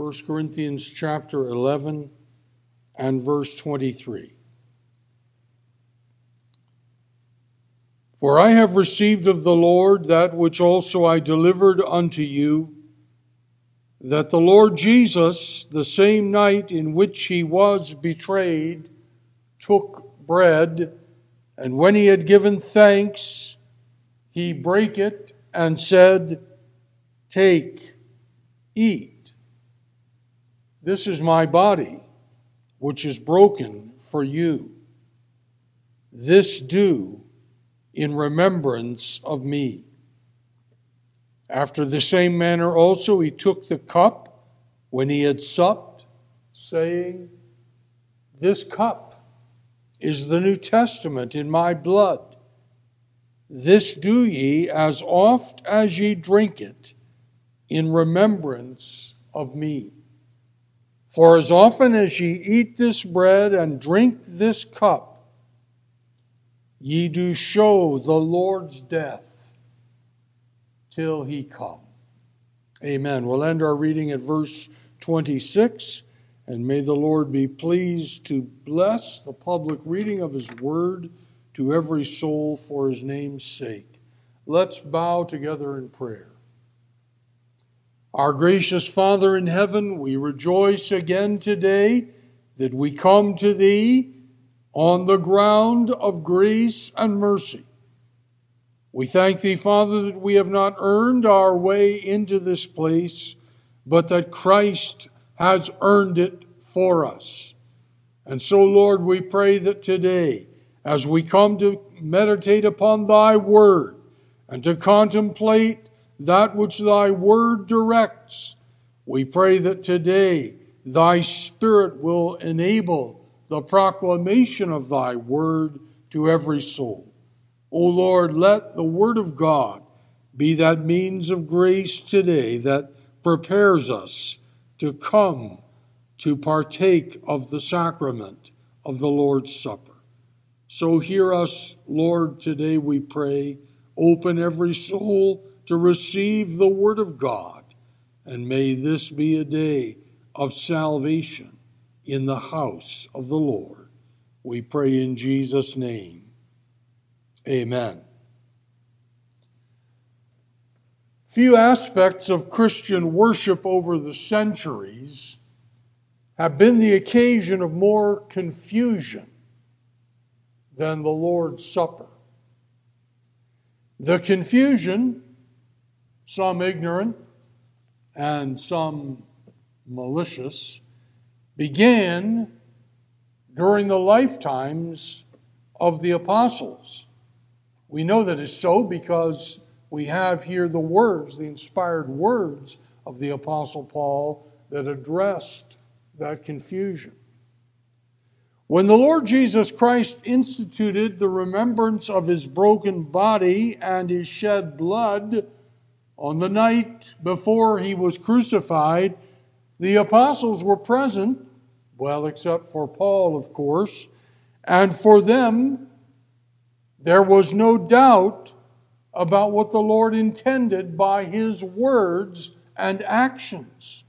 1 Corinthians chapter 11 and verse 23. For I have received of the Lord that which also I delivered unto you, that the Lord Jesus, the same night in which he was betrayed, took bread, and when he had given thanks, he brake it and said, Take, eat. This is my body, which is broken for you. This do in remembrance of me. After the same manner also he took the cup when he had supped, saying, This cup is the New Testament in my blood. This do ye as oft as ye drink it in remembrance of me. For as often as ye eat this bread and drink this cup, Ye do show the Lord's death till he come. Amen. We'll end our reading at verse 26, and may the Lord be pleased to bless the public reading of his word to every soul for his name's sake. Let's bow together in prayer. Our gracious Father in heaven, we rejoice again today that we come to thee on the ground of grace and mercy. We thank thee, Father, that we have not earned our way into this place, but that Christ has earned it for us. And so, Lord, we pray that today, as we come to meditate upon thy word and to contemplate that which thy word directs, we pray that today thy spirit will enable the proclamation of thy word to every soul. O Lord, let the word of God be that means of grace today that prepares us to come to partake of the sacrament of the Lord's Supper. So hear us, Lord, today we pray. Open every soul to receive the word of God, and may this be a day of salvation in the house of the Lord. We pray in Jesus' name. Amen. Few aspects of Christian worship over the centuries have been the occasion of more confusion than the Lord's Supper. The confusion, some ignorant and some malicious, began during the lifetimes of the apostles. We know that is so because we have here the words, the inspired words of the apostle Paul that addressed that confusion. When the Lord Jesus Christ instituted the remembrance of his broken body and his shed blood on the night before he was crucified, the apostles were present well, except for Paul, of course. And for them, there was no doubt about what the Lord intended by his words and actions.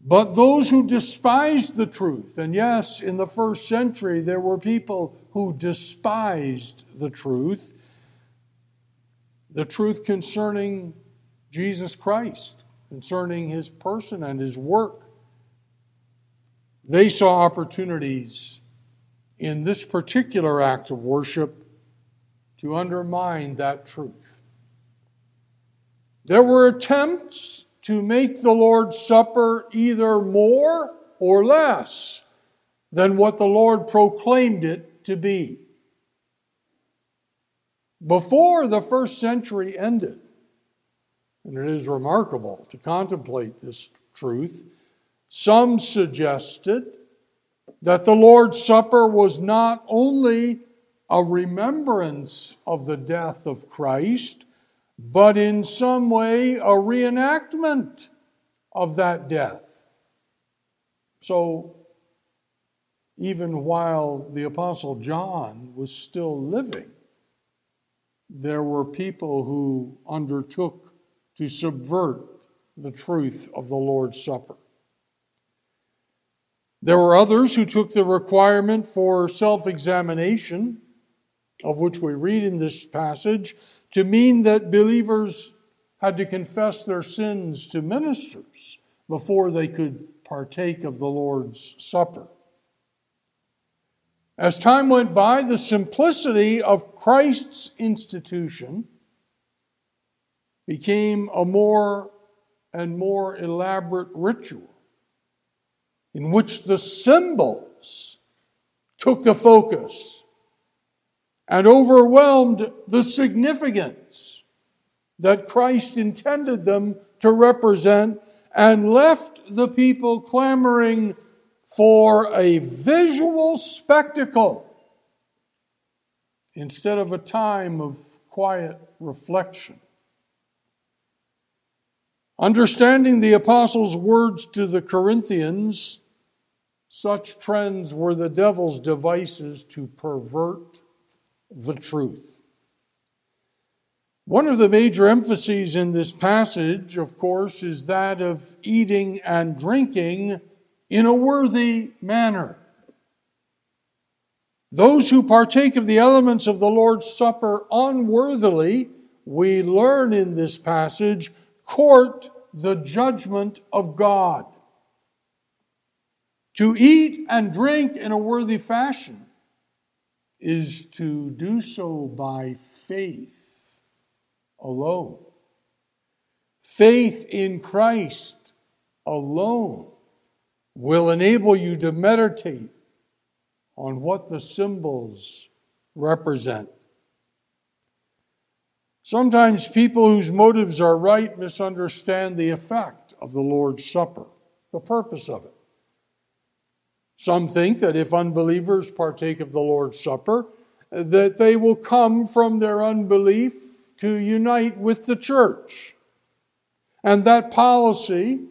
But those who despised the truth, and yes, in the first century there were people who despised the truth, the truth concerning Jesus Christ, concerning his person and his work. They saw opportunities in this particular act of worship to undermine that truth. There were attempts to make the Lord's Supper either more or less than what the Lord proclaimed it to be. Before the first century ended, and it is remarkable to contemplate this truth, some suggested that the Lord's Supper was not only a remembrance of the death of Christ, but in some way a reenactment of that death. So, even while the Apostle John was still living, there were people who undertook to subvert the truth of the Lord's Supper. There were others who took the requirement for self examination, of which we read in this passage, to mean that believers had to confess their sins to ministers before they could partake of the Lord's Supper. As time went by, the simplicity of Christ's institution became a more and more elaborate ritual in which the symbols took the focus and overwhelmed the significance that Christ intended them to represent and left the people clamoring for a visual spectacle instead of a time of quiet reflection. Understanding the apostles' words to the Corinthians, such trends were the devil's devices to pervert the truth. One of the major emphases in this passage, of course, is that of eating and drinking in a worthy manner. Those who partake of the elements of the Lord's Supper unworthily, we learn in this passage, court the judgment of God. To eat and drink in a worthy fashion is to do so by faith alone. Faith in Christ alone will enable you to meditate on what the symbols represent. Sometimes people whose motives are right misunderstand the effect of the Lord's Supper, the purpose of it. Some think that if unbelievers partake of the Lord's Supper, that they will come from their unbelief to unite with the church. And that policy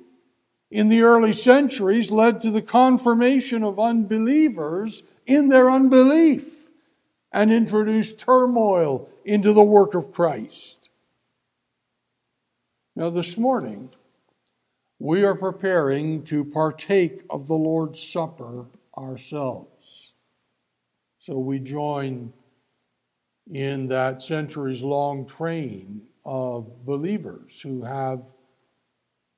in the early centuries led to the confirmation of unbelievers in their unbelief and introduced turmoil into the work of Christ. Now, this morning, we are preparing to partake of the Lord's Supper ourselves. So we join in that centuries long train of believers who have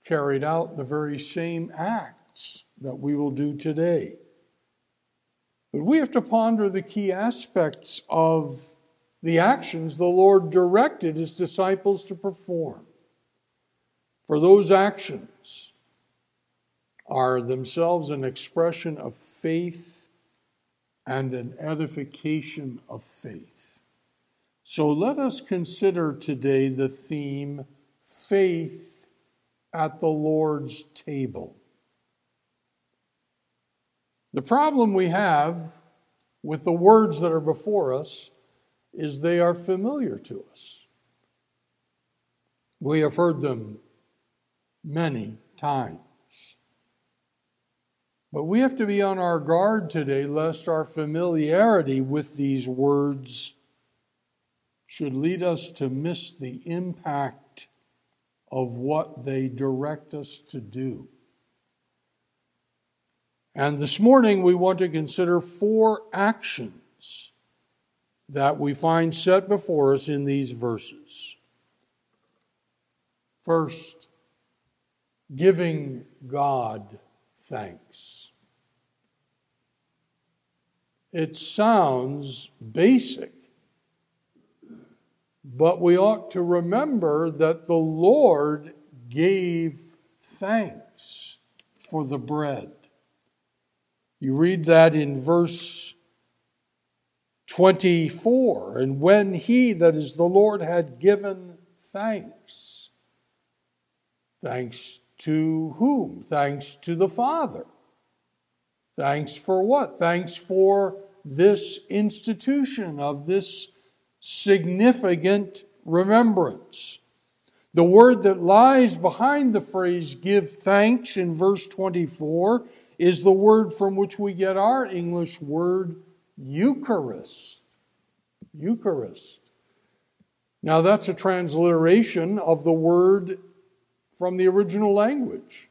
carried out the very same acts that we will do today. But we have to ponder the key aspects of the actions the Lord directed his disciples to perform. For those actions are themselves an expression of faith and an edification of faith. So let us consider today the theme faith at the Lord's table. The problem we have with the words that are before us is they are familiar to us. We have heard them many times. But we have to be on our guard today lest our familiarity with these words should lead us to miss the impact of what they direct us to do. And this morning we want to consider four actions that we find set before us in these verses. First, giving God thanks. It sounds basic, but we ought to remember that the Lord gave thanks for the bread. You read that in verse 24. And when he, that is the Lord, had given thanks, thanks to whom? Thanks to the Father. Thanks for what? Thanks for this institution of this significant remembrance. The word that lies behind the phrase give thanks in verse 24 is the word from which we get our English word Eucharist. Eucharist. Now, that's a transliteration of the word from the original language.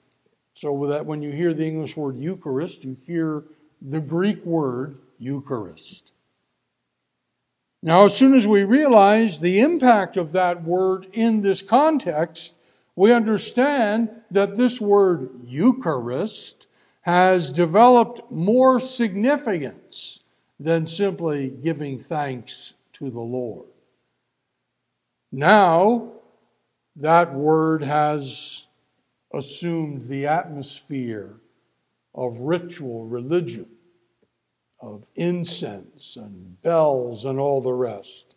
So that when you hear the English word Eucharist, you hear the Greek word Eucharist. Now, as soon as we realize the impact of that word in this context, we understand that this word Eucharist has developed more significance than simply giving thanks to the Lord. Now, that word has assumed the atmosphere of ritual religion, of incense and bells and all the rest.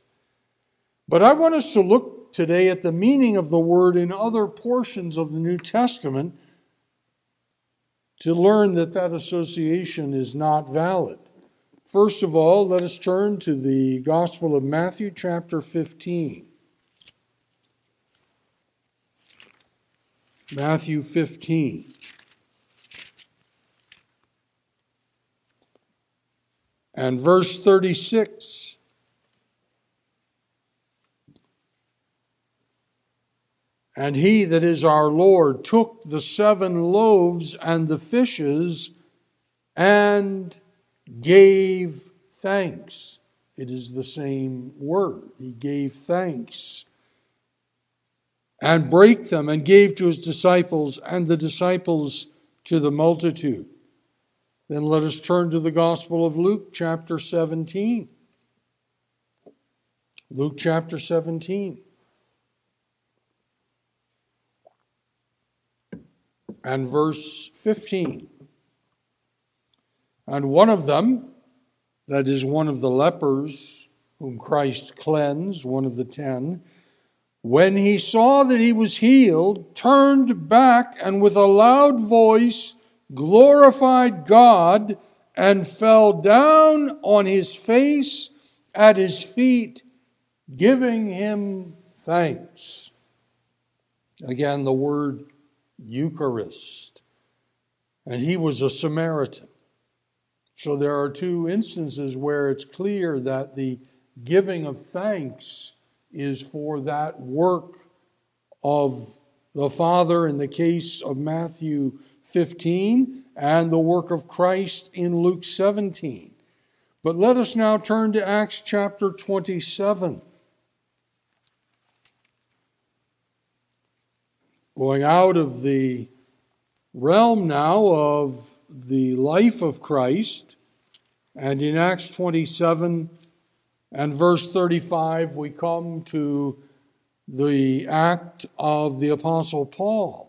But I want us to look today at the meaning of the word in other portions of the New Testament to learn that that association is not valid. First of all, let us turn to the Gospel of Matthew, chapter 15. Matthew 15. And verse 36. And he that is our Lord took the seven loaves and the fishes and gave thanks. It is the same word. He gave thanks and brake them and gave to his disciples and the disciples to the multitude. Then let us turn to the Gospel of Luke, chapter 17. Luke chapter 17. And verse 15. And one of them, that is one of the lepers whom Christ cleansed, one of the ten, when he saw that he was healed, turned back and with a loud voice glorified God and fell down on his face at his feet, giving him thanks. Again, the word Eucharist. And he was a Samaritan. So there are two instances where it's clear that the giving of thanks is for that work of the Father in the case of Matthew 15 and the work of Christ in Luke 17. But let us now turn to Acts chapter 27. Going out of the realm now of the life of Christ, and in Acts 27, and verse 35, we come to the act of the Apostle Paul.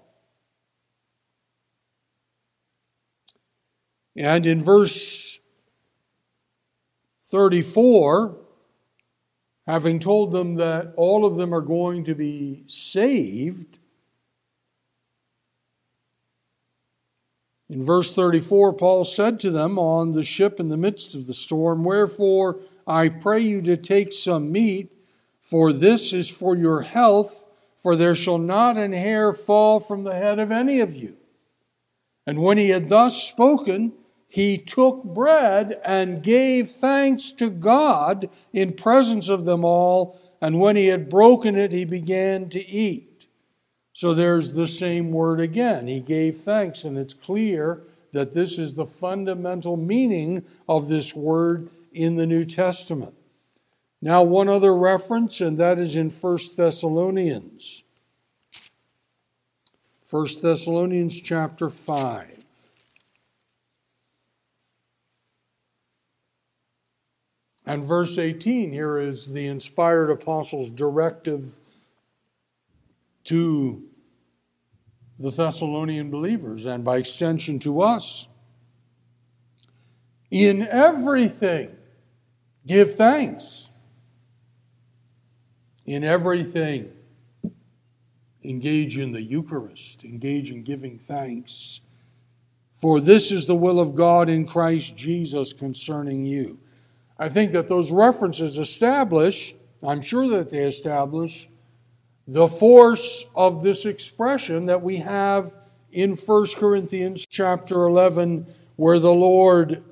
And in verse 34, having told them that all of them are going to be saved, in verse 34, Paul said to them on the ship in the midst of the storm, Wherefore, I pray you to take some meat, for this is for your health, for there shall not an hair fall from the head of any of you. And when he had thus spoken, he took bread and gave thanks to God in presence of them all. And when he had broken it, he began to eat. So there's the same word again. He gave thanks, and it's clear that this is the fundamental meaning of this word in the New Testament. Now, one other reference, and that is in 1 Thessalonians. 1 Thessalonians chapter 5. And verse 18 here is the inspired apostle's directive to the Thessalonian believers and by extension to us. In everything, Give thanks in everything. Engage in the Eucharist, engage in giving thanks. For this is the will of God in Christ Jesus concerning you. I think that those references establish, I'm sure that they establish, the force of this expression that we have in 1 Corinthians chapter 11, where the Lord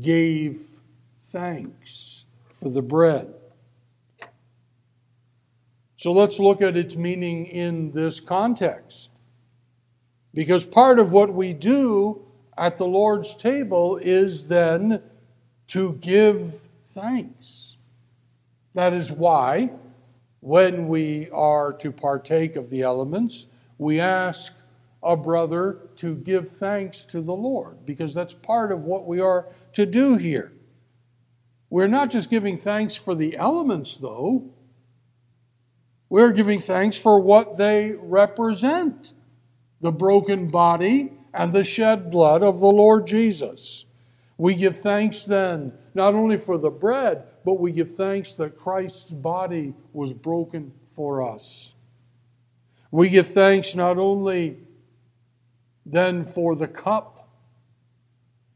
gave thanks for the bread. So let's look at its meaning in this context. Because part of what we do at the Lord's table is then to give thanks. That is why, when we are to partake of the elements, we ask a brother to give thanks to the Lord, because that's part of what we are to do here. We're not just giving thanks for the elements, though, we're giving thanks for what they represent the broken body and the shed blood of the Lord Jesus. We give thanks then, not only for the bread, but we give thanks that Christ's body was broken for us. We give thanks not only then for the cup,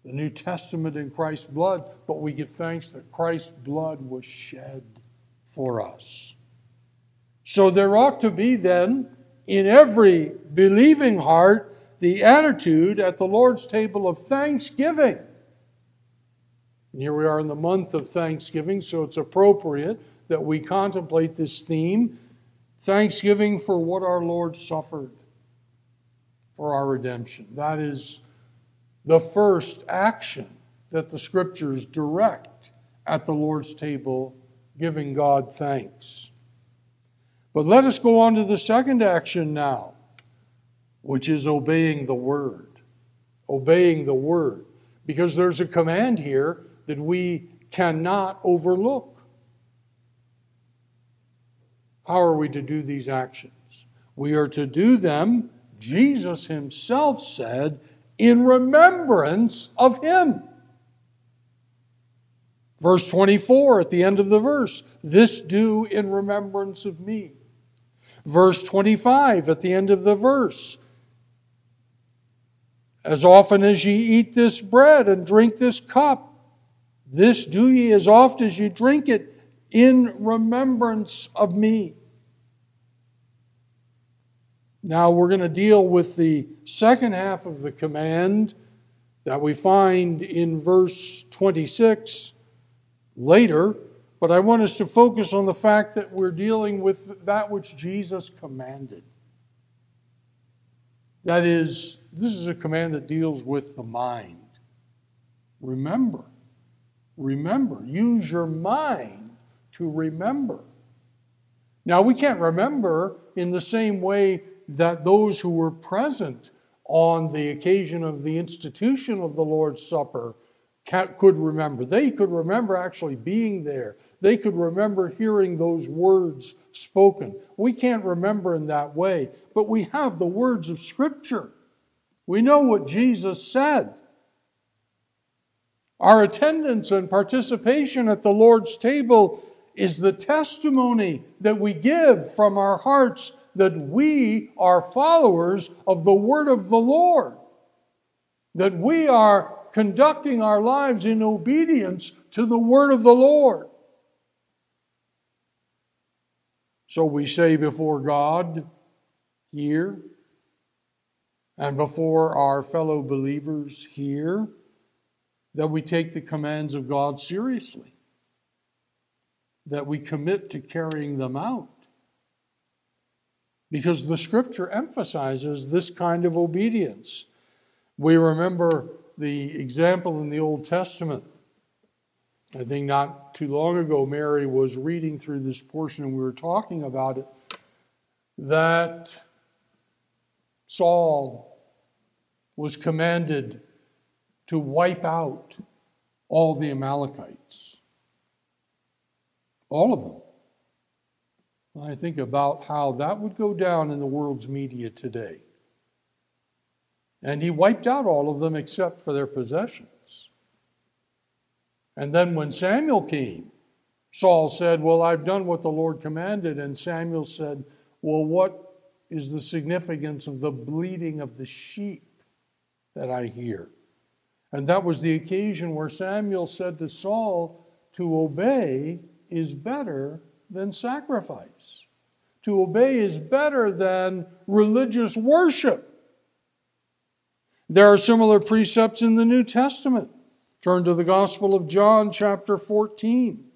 the New Testament in Christ's blood, but we give thanks that Christ's blood was shed for us. So there ought to be then, in every believing heart, the attitude at the Lord's table of thanksgiving. And here we are in the month of Thanksgiving, so it's appropriate that we contemplate this theme thanksgiving for what our Lord suffered for our redemption. That is the first action that the scriptures direct at the Lord's table, giving God thanks. But let us go on to the second action now, which is obeying the word. Obeying the word. Because there's a command here that we cannot overlook. How are we to do these actions? We are to do them, Jesus himself said, in remembrance of him. Verse 24 at the end of the verse, this do in remembrance of me. Verse 25 at the end of the verse, as often as ye eat this bread and drink this cup, this do ye as oft as ye drink it in remembrance of me. Now we're going to deal with the second half of the command that we find in verse 26 later, but I want us to focus on the fact that we're dealing with that which Jesus commanded. That is, this is a command that deals with the mind. Remember. Remember. Use your mind to remember. Now, we can't remember in the same way that those who were present on the occasion of the institution of the Lord's Supper could remember. They could remember actually being there. They could remember hearing those words spoken. We can't remember in that way, but we have the words of Scripture. We know what Jesus said. Our attendance and participation at the Lord's table is the testimony that we give from our hearts that we are followers of the word of the Lord, that we are conducting our lives in obedience to the word of the Lord. So we say before God here and before our fellow believers here that we take the commands of God seriously, that we commit to carrying them out. Because the scripture emphasizes this kind of obedience. We remember the example in the Old Testament. I think not too long ago, Mary was reading through this portion and we were talking about it. That Saul was commanded to wipe out all the Amalekites. All of them. I think about how that would go down in the world's media today. And he wiped out all of them except for their possessions. And then when Samuel came, Saul said, Well, I've done what the Lord commanded. And Samuel said, Well, what is the significance of the bleating of the sheep that I hear? And that was the occasion where Samuel said to Saul, To obey is better than sacrifice. To obey is better than religious worship. There are similar precepts in the New Testament. Turn to the Gospel of John, chapter 14.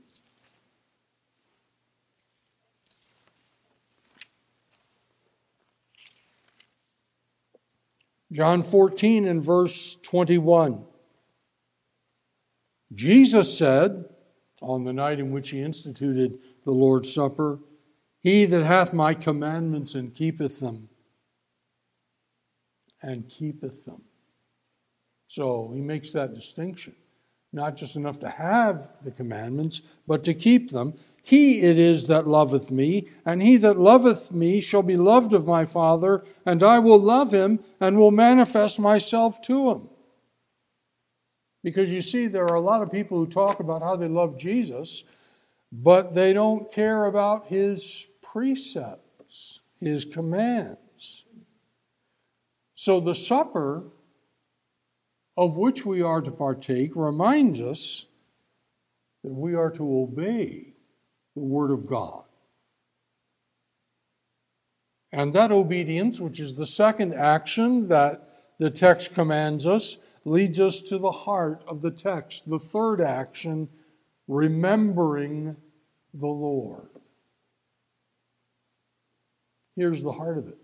John 14 and verse 21. Jesus said, on the night in which he instituted the Lord's Supper, He that hath my commandments and keepeth them, and keepeth them. So he makes that distinction. Not just enough to have the commandments, but to keep them. He it is that loveth me, and he that loveth me shall be loved of my Father, and I will love him and will manifest myself to him. Because you see, there are a lot of people who talk about how they love Jesus, but they don't care about his precepts, his commands. So the supper of which we are to partake reminds us that we are to obey the Word of God. And that obedience, which is the second action that the text commands us, leads us to the heart of the text. The third action, remembering the Lord. Here's the heart of it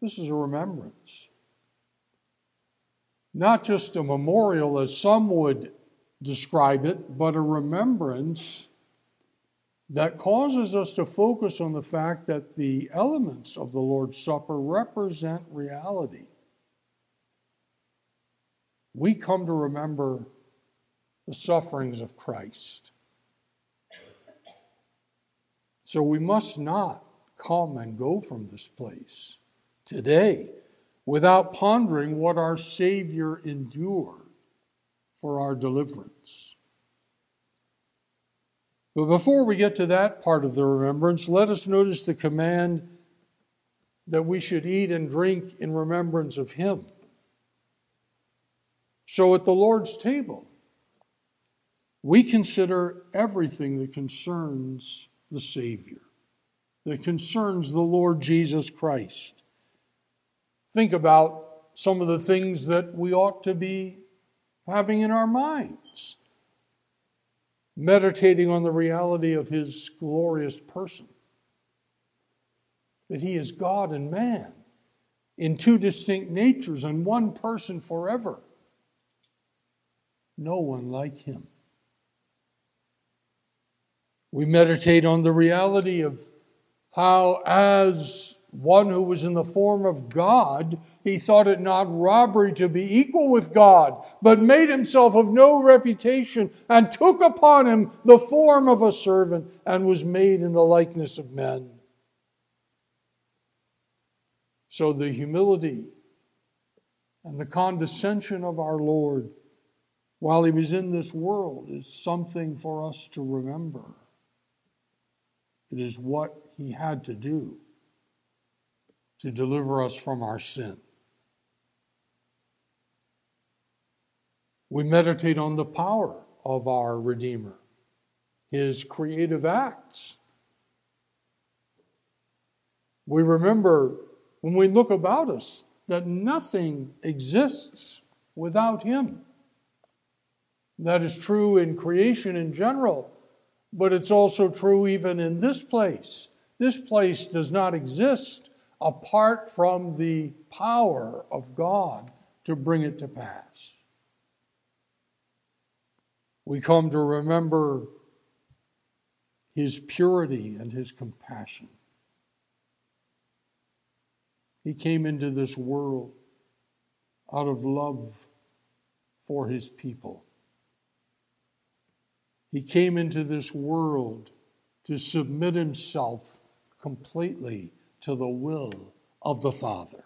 this is a remembrance. Not just a memorial, as some would describe it, but a remembrance that causes us to focus on the fact that the elements of the Lord's Supper represent reality we come to remember the sufferings of Christ. So we must not come and go from this place today without pondering what our Savior endured for our deliverance. But before we get to that part of the remembrance, let us notice the command that we should eat and drink in remembrance of Him. So at the Lord's table, we consider everything that concerns the Savior, that concerns the Lord Jesus Christ. Think about some of the things that we ought to be having in our minds, meditating on the reality of His glorious person, that He is God and man in two distinct natures and one person forever no one like him. We meditate on the reality of how, as one who was in the form of God, he thought it not robbery to be equal with God, but made himself of no reputation, and took upon him the form of a servant, and was made in the likeness of men. So the humility and the condescension of our Lord while he was in this world is something for us to remember. It is what he had to do to deliver us from our sin. We meditate on the power of our Redeemer, his creative acts. We remember when we look about us that nothing exists without him. That is true in creation in general, but it's also true even in this place. This place does not exist apart from the power of God to bring it to pass. We come to remember his purity and his compassion. He came into this world out of love for his people. He came into this world to submit himself completely to the will of the Father.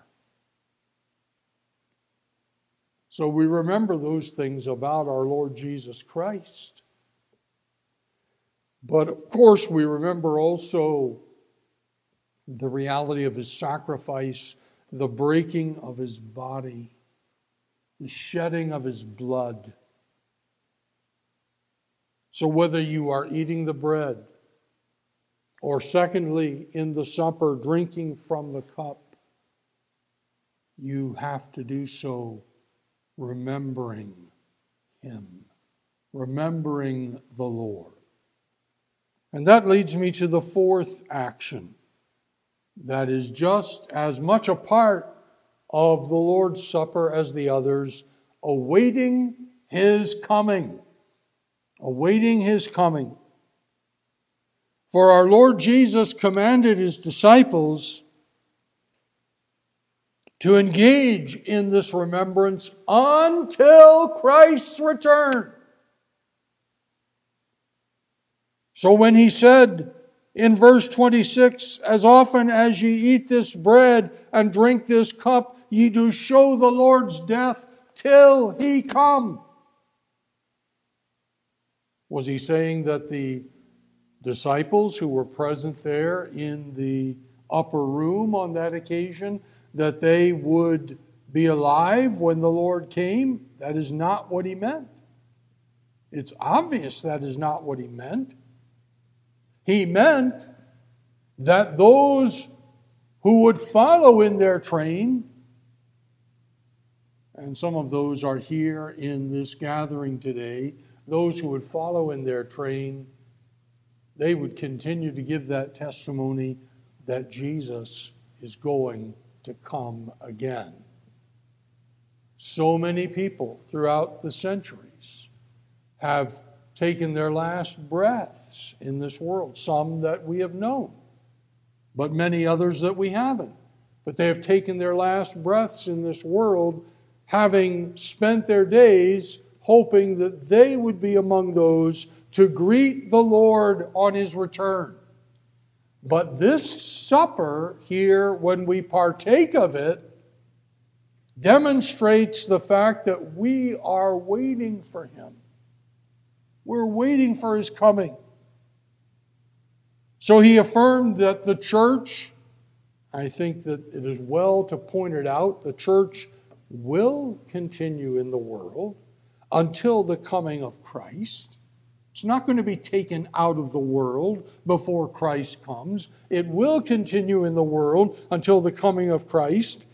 So we remember those things about our Lord Jesus Christ. But of course, we remember also the reality of his sacrifice, the breaking of his body, the shedding of his blood so, whether you are eating the bread, or secondly, in the supper, drinking from the cup, you have to do so remembering Him, remembering the Lord. And that leads me to the fourth action that is just as much a part of the Lord's Supper as the others, awaiting his coming. Awaiting his coming. For our Lord Jesus commanded his disciples to engage in this remembrance until Christ's return. So when he said in verse 26, as often as ye eat this bread and drink this cup, ye do show the Lord's death till he come. Was he saying that the disciples who were present there in the upper room on that occasion that they would be alive when the Lord came? That is not what he meant. It's obvious that is not what he meant. He meant that those who would follow in their train, and some of those are here in this gathering today, those who would follow in their train, they would continue to give that testimony that Jesus is going to come again. So many people throughout the centuries have taken their last breaths in this world, some that we have known, but many others that we haven't. But they have taken their last breaths in this world, having spent their days hoping that they would be among those to greet the Lord on his return. But this supper here, when we partake of it, demonstrates the fact that we are waiting for him. We're waiting for his coming. So he affirmed that the church, I think that it is well to point it out, the church will continue in the world until the coming of Christ. It's not going to be taken out of the world before Christ comes. It will continue in the world until the coming of Christ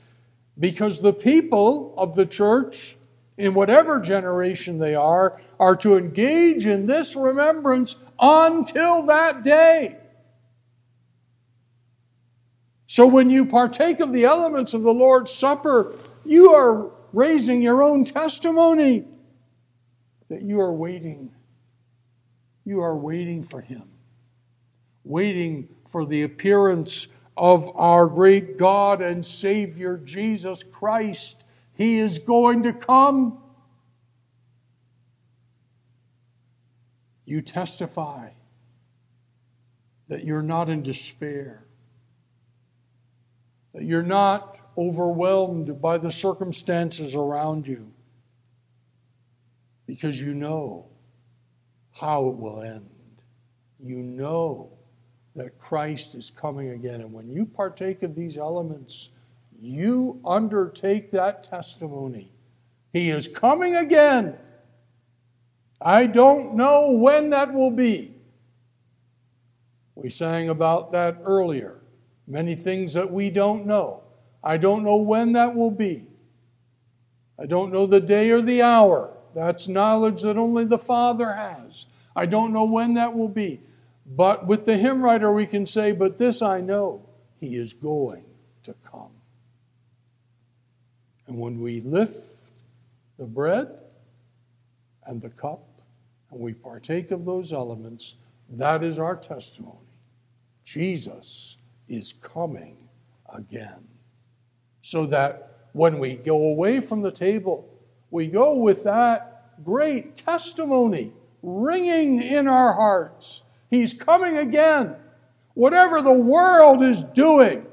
because the people of the church, in whatever generation they are, are to engage in this remembrance until that day. So when you partake of the elements of the Lord's Supper, you are raising your own testimony that you are waiting. You are waiting for Him, waiting for the appearance of our great God and Savior, Jesus Christ. He is going to come. You testify that you're not in despair, that you're not overwhelmed by the circumstances around you because you know how it will end. You know that Christ is coming again. And when you partake of these elements, you undertake that testimony. He is coming again. I don't know when that will be. We sang about that earlier. Many things that we don't know. I don't know when that will be. I don't know the day or the hour. That's knowledge that only the Father has. I don't know when that will be. But with the hymn writer, we can say, But this I know, He is going to come. And when we lift the bread and the cup and we partake of those elements, that is our testimony. Jesus is coming again. So that when we go away from the table, we go with that great testimony ringing in our hearts. He's coming again. Whatever the world is doing,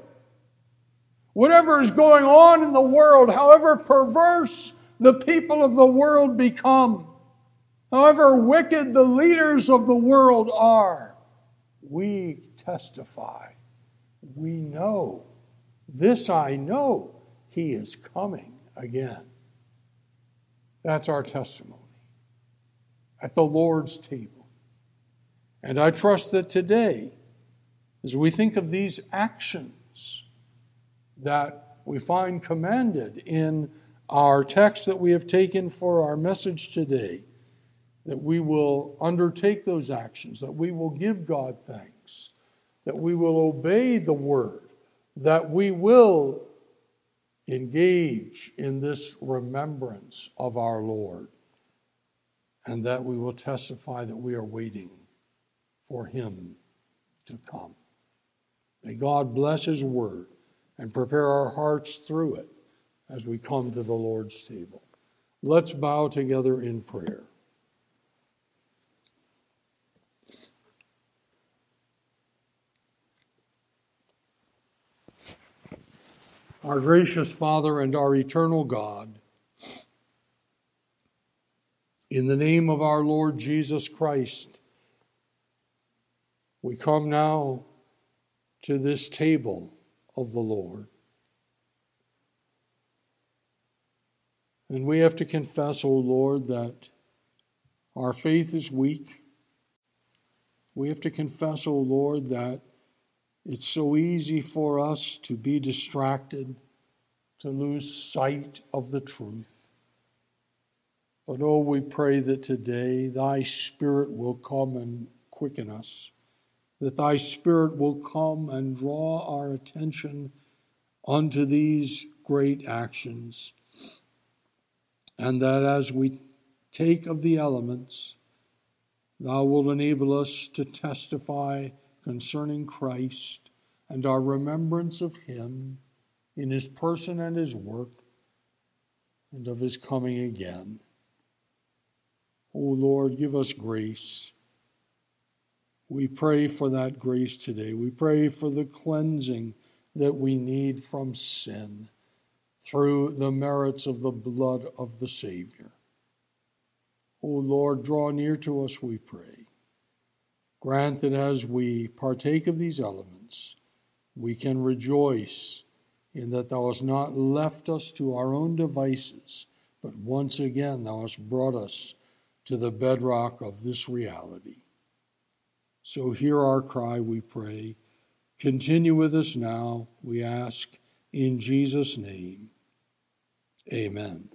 whatever is going on in the world, however perverse the people of the world become, however wicked the leaders of the world are, we testify. We know. This I know. He is coming again. That's our testimony at the Lord's table. And I trust that today, as we think of these actions that we find commanded in our text that we have taken for our message today, that we will undertake those actions, that we will give God thanks, that we will obey the word, that we will engage in this remembrance of our Lord, and that we will testify that we are waiting for Him to come. May God bless His word and prepare our hearts through it as we come to the Lord's table. Let's bow together in prayer. Our gracious Father and our eternal God, in the name of our Lord Jesus Christ, we come now to this table of the Lord. And we have to confess, O Lord, that our faith is weak. We have to confess, O Lord, that it's so easy for us to be distracted, to lose sight of the truth. But oh, we pray that today thy Spirit will come and quicken us, that thy Spirit will come and draw our attention unto these great actions, and that as we take of the elements, thou wilt enable us to testify concerning Christ and our remembrance of him in his person and his work and of his coming again. O Lord, give us grace. We pray for that grace today. We pray for the cleansing that we need from sin through the merits of the blood of the Savior. O Lord, draw near to us, we pray. Grant that as we partake of these elements, we can rejoice in that thou hast not left us to our own devices, but once again thou hast brought us to the bedrock of this reality. So hear our cry, we pray. Continue with us now, we ask, in Jesus' name. Amen.